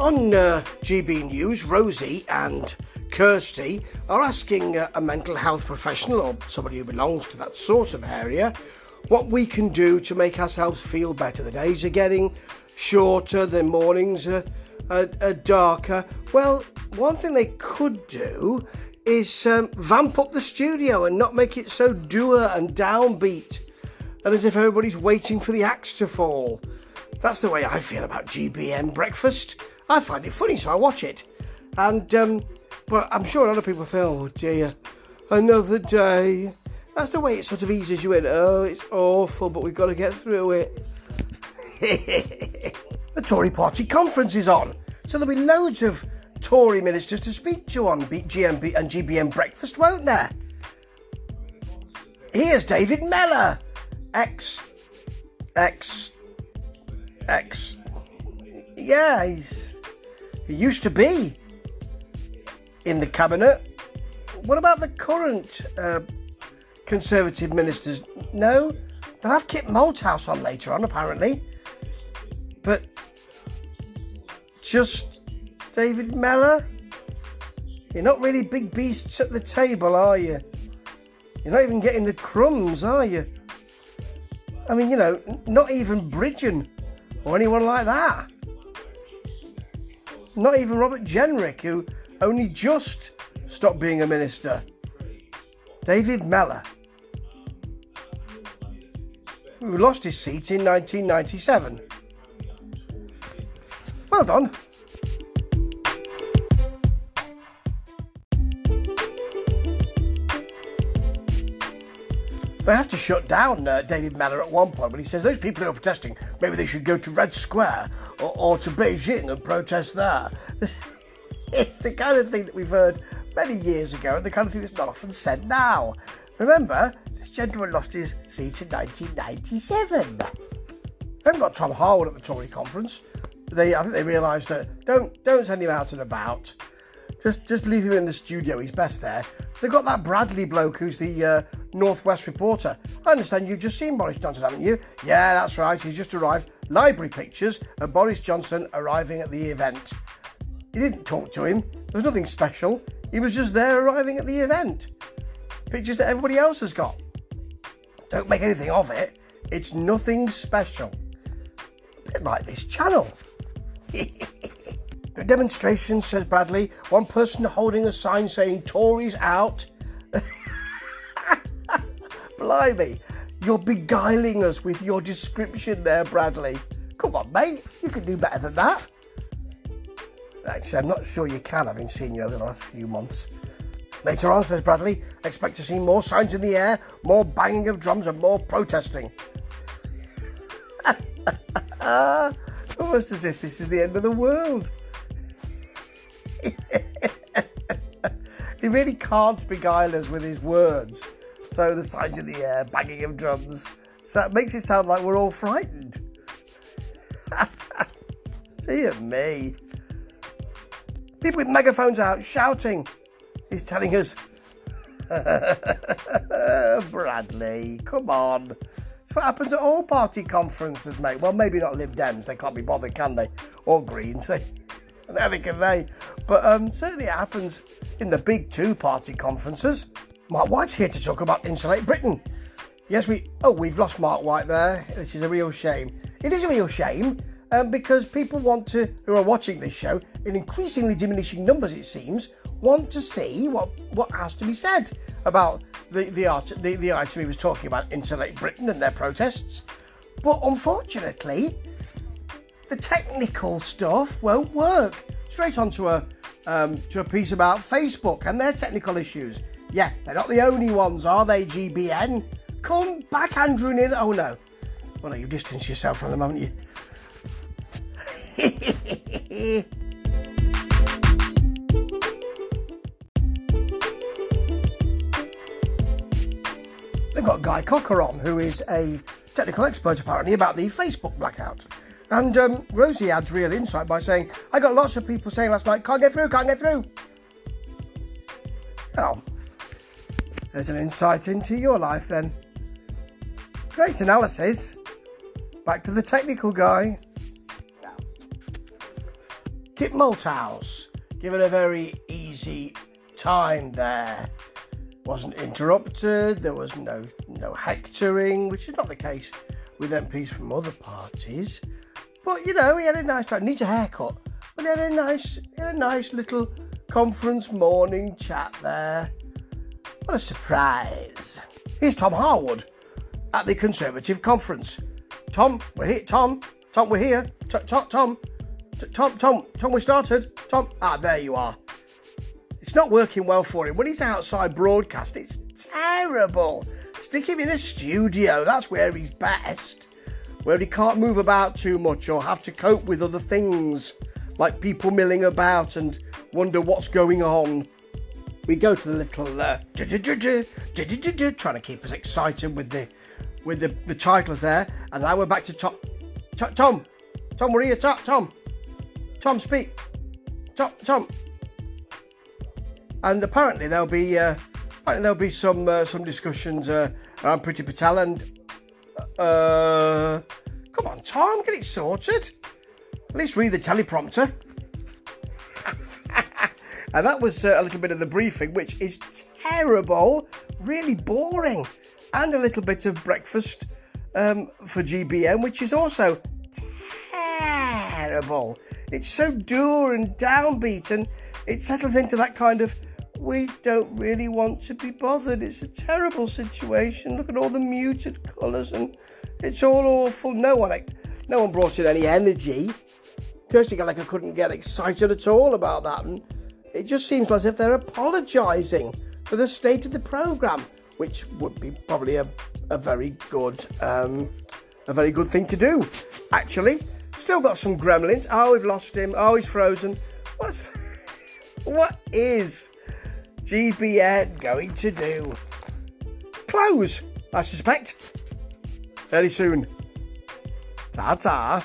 On uh, GB News, Rosie and Kirsty are asking uh, a mental health professional or somebody who belongs to that sort of area what we can do to make ourselves feel better. The days are getting shorter, the mornings are, are, are darker. Well, one thing they could do is um, vamp up the studio and not make it so dour and downbeat and as if everybody's waiting for the axe to fall. That's the way I feel about GBN breakfast. I find it funny, so I watch it. And, um, but I'm sure a lot of people think, oh dear, another day. That's the way it sort of eases you in. Oh, it's awful, but we've got to get through it. the Tory party conference is on, so there'll be loads of Tory ministers to speak to on GMB and GBN breakfast, won't there? Here's David Mellor, ex, ex, ex. Yeah, he's he used to be in the cabinet. What about the current uh, Conservative ministers? No, they'll have Kit Malthouse on later on, apparently. But just David Mellor? You're not really big beasts at the table, are you? You're not even getting the crumbs, are you? I mean, you know, not even Bridgen or anyone like that. Not even Robert Jenrick, who only just stopped being a minister. David Mellor, who lost his seat in 1997. Well done. They have to shut down uh, David Mellor at one point when he says those people who are protesting, maybe they should go to Red Square or, or to Beijing and protest there. it's the kind of thing that we've heard many years ago and the kind of thing that's not often said now. Remember, this gentleman lost his seat in 1997. They haven't got Tom Harwood at the Tory conference. They, I think they realised that don't don't send him out and about. Just just leave him in the studio. He's best there. So they've got that Bradley bloke who's the uh, Northwest reporter. I understand you've just seen Boris Johnson, haven't you? Yeah, that's right. He's just arrived. Library pictures of Boris Johnson arriving at the event. He didn't talk to him. There was nothing special. He was just there arriving at the event. Pictures that everybody else has got. Don't make anything of it. It's nothing special. A bit like this channel. the demonstration, says Bradley. One person holding a sign saying Tories out. Blimey, you're beguiling us with your description there, Bradley. Come on, mate, you can do better than that. Actually, I'm not sure you can, having seen you over the last few months. Later on, says Bradley, expect to see more signs in the air, more banging of drums, and more protesting. Almost as if this is the end of the world. he really can't beguile us with his words. So the signs in the air, banging of drums. So that makes it sound like we're all frightened. Dear me. People with megaphones out shouting. He's telling us. Bradley, come on. It's what happens at all party conferences, mate. Well, maybe not Lib Dems. They can't be bothered, can they? Or Greens. They, neither can they. But um, certainly it happens in the big two party conferences. Mark White's here to talk about Insulate Britain. Yes, we. Oh, we've lost Mark White there. This is a real shame. It is a real shame um, because people want to, who are watching this show, in increasingly diminishing numbers, it seems, want to see what, what has to be said about the, the, art, the, the item he was talking about, Insulate Britain and their protests. But unfortunately, the technical stuff won't work. Straight onto a um, to a piece about Facebook and their technical issues. Yeah, they're not the only ones, are they, GBN? Come back, Andrew Neil. Oh no. Well, no, you distance yourself from them, haven't you? They've got Guy Cocker on, who is a technical expert apparently about the Facebook blackout. And um, Rosie adds real insight by saying, I got lots of people saying last night, can't get through, can't get through. Well, there's an insight into your life then. Great analysis. Back to the technical guy. Kit Malthouse, given a very easy time there. Wasn't interrupted, there was no no hectoring, which is not the case with MPs from other parties. But you know, he had a nice time. Needs a haircut. But he had a nice he had a nice little conference morning chat there. What a surprise. Here's Tom Harwood at the Conservative conference. Tom, we're here. Tom, Tom, we're here. Tom, Tom, Tom, Tom, Tom, we started. Tom, ah, there you are. It's not working well for him. When he's outside broadcast, it's terrible. Stick him in a studio. That's where he's best. Where he can't move about too much or have to cope with other things, like people milling about and wonder what's going on. We go to the little uh, trying to keep us excited with the with the, the titles there, and now we're back to Tom. Tom, Tom, we're here. Tom, Tom, Tom, speak. Tom, Tom. And apparently there'll be uh, apparently there'll be some uh, some discussions uh, around Priti Patel and uh, come on, Tom, get it sorted. At least read the teleprompter. And that was uh, a little bit of the briefing, which is terrible, really boring and a little bit of breakfast um, for GBN, which is also terrible. It's so dour and downbeat, and it settles into that kind of we don't really want to be bothered. It's a terrible situation. Look at all the muted colours, and it's all awful. No one, no one brought in any energy. Kirsty Gallagher couldn't get excited at all about that, and it just seems as if they're apologising for the state of the programme which would be probably a, a very good um, a very good thing to do. Actually, still got some gremlins. Oh, we've lost him. Oh, he's frozen. What's what is GBN going to do? Close, I suspect. Very soon. Ta ta.